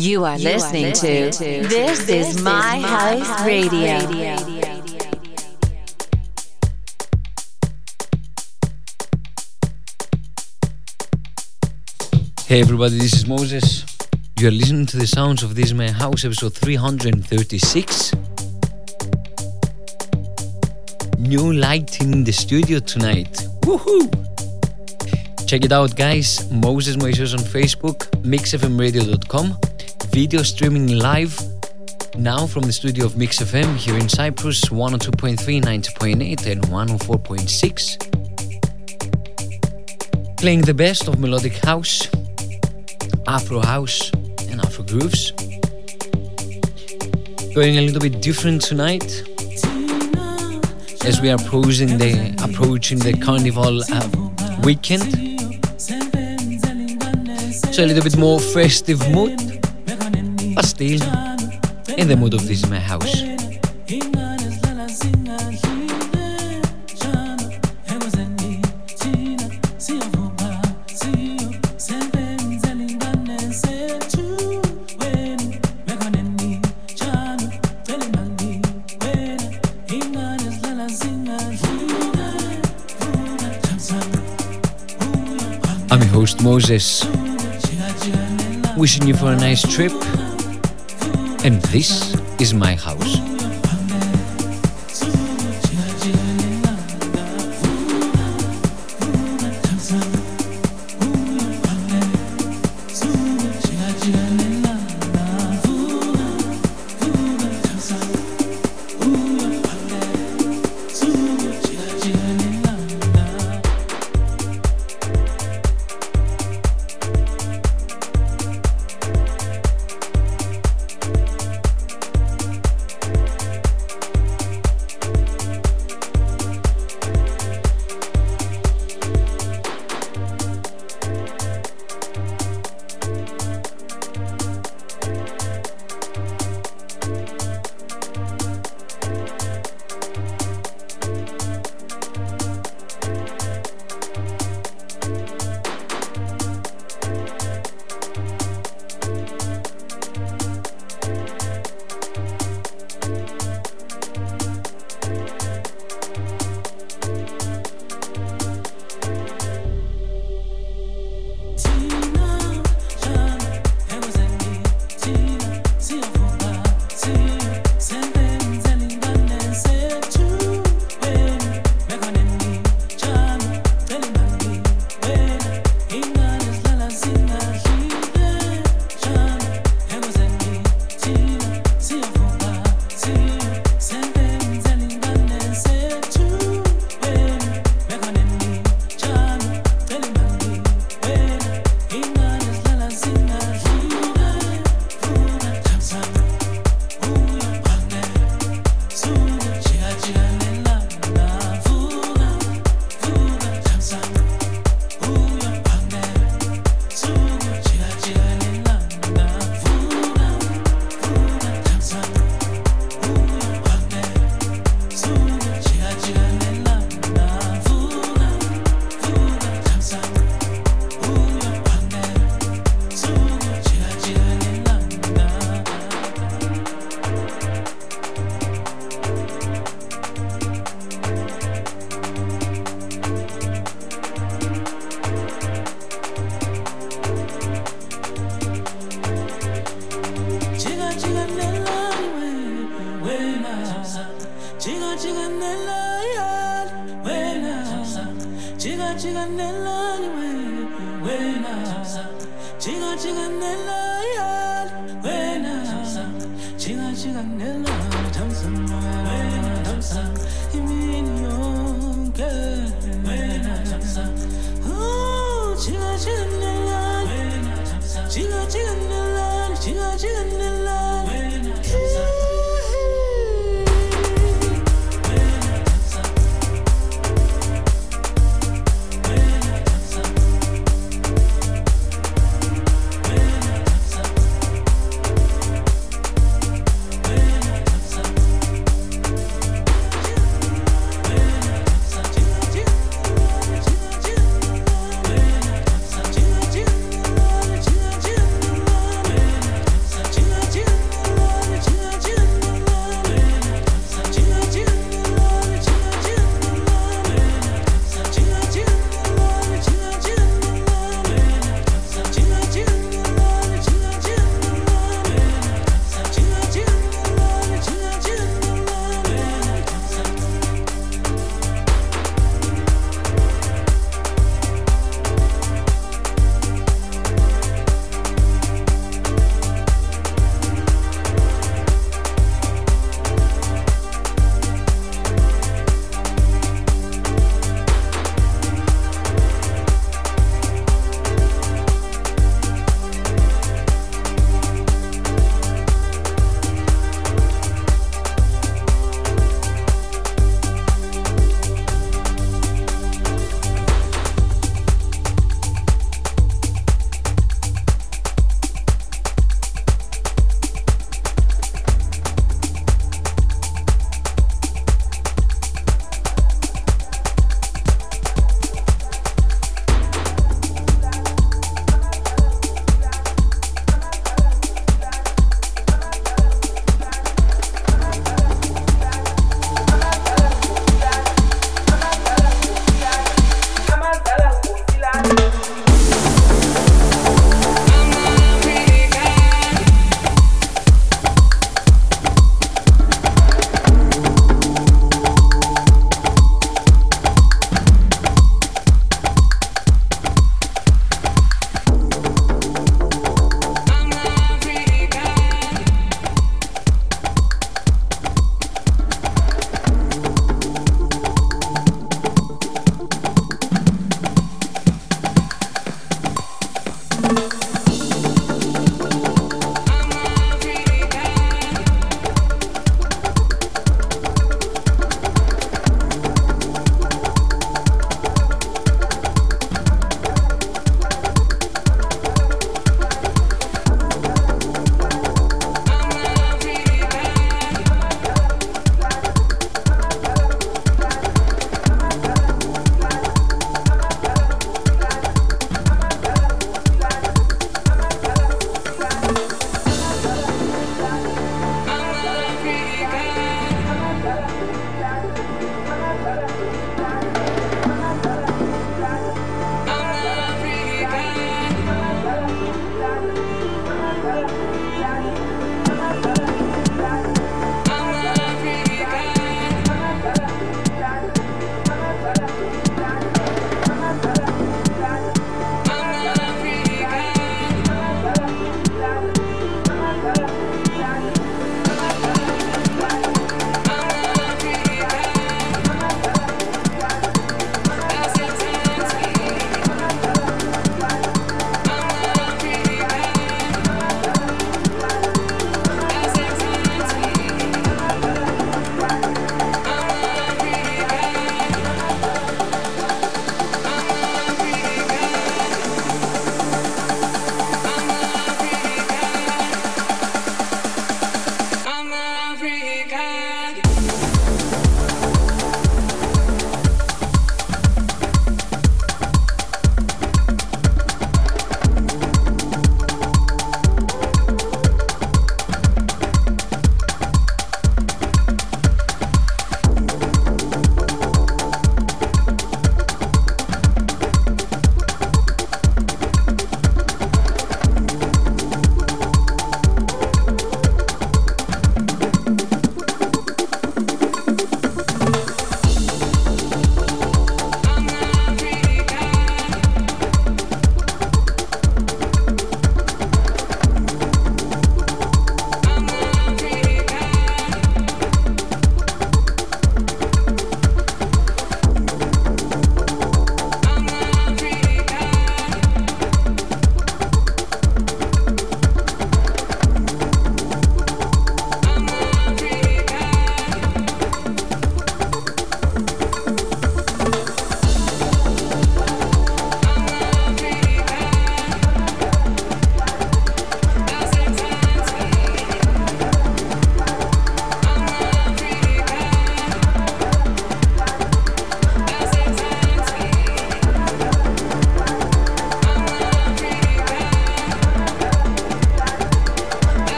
You are, listening, to, This, is My House, Radio. Hey everybody, this is Moses. You are listening to the sounds of This My House episode 336. New lighting in the studio tonight. Woohoo! Check it out, guys. Moses Moises on Facebook, mixfmradio.com, video streaming live now from the studio of Mix FM here in Cyprus, 102.3, 90.8, and 104.6. Playing the best of melodic house, Afro house, and Afro grooves. Going a little bit different tonight as we are approaching the approaching the carnival uh, weekend. So a little bit more festive mood, but still in the mood of this my house. I'm your host Moses, wishing you for a nice trip, and this is my house.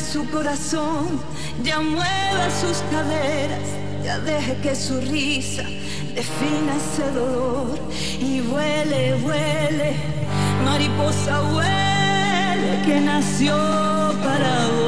Su corazón, ya mueva sus caderas, ya deje que su risa defina ese dolor. Y huele, huele, mariposa huele que nació para volar.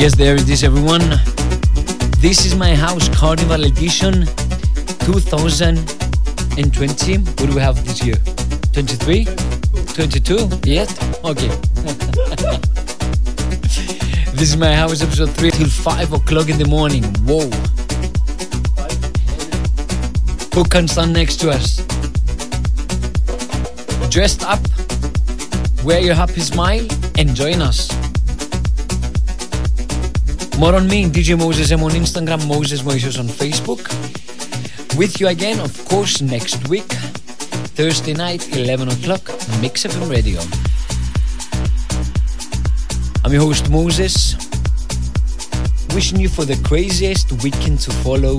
Yes, there it is, everyone. This is my house Carnival Edition 2020. What do we have this year? 23? 22? Yet? Okay. this is my house episode 3 till 5 o'clock in the morning. Whoa. Who can stand next to us? Dressed up, wear your happy smile, and join us. More on me, DJ Moses M on Instagram, Moses Moises on Facebook. With you again, of course, next week, Thursday night, 11 o'clock, Mix FM Radio. I'm your host Moses, wishing you for the craziest weekend to follow.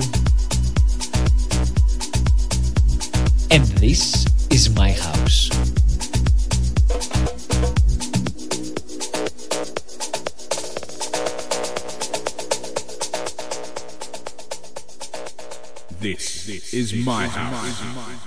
And this is my house.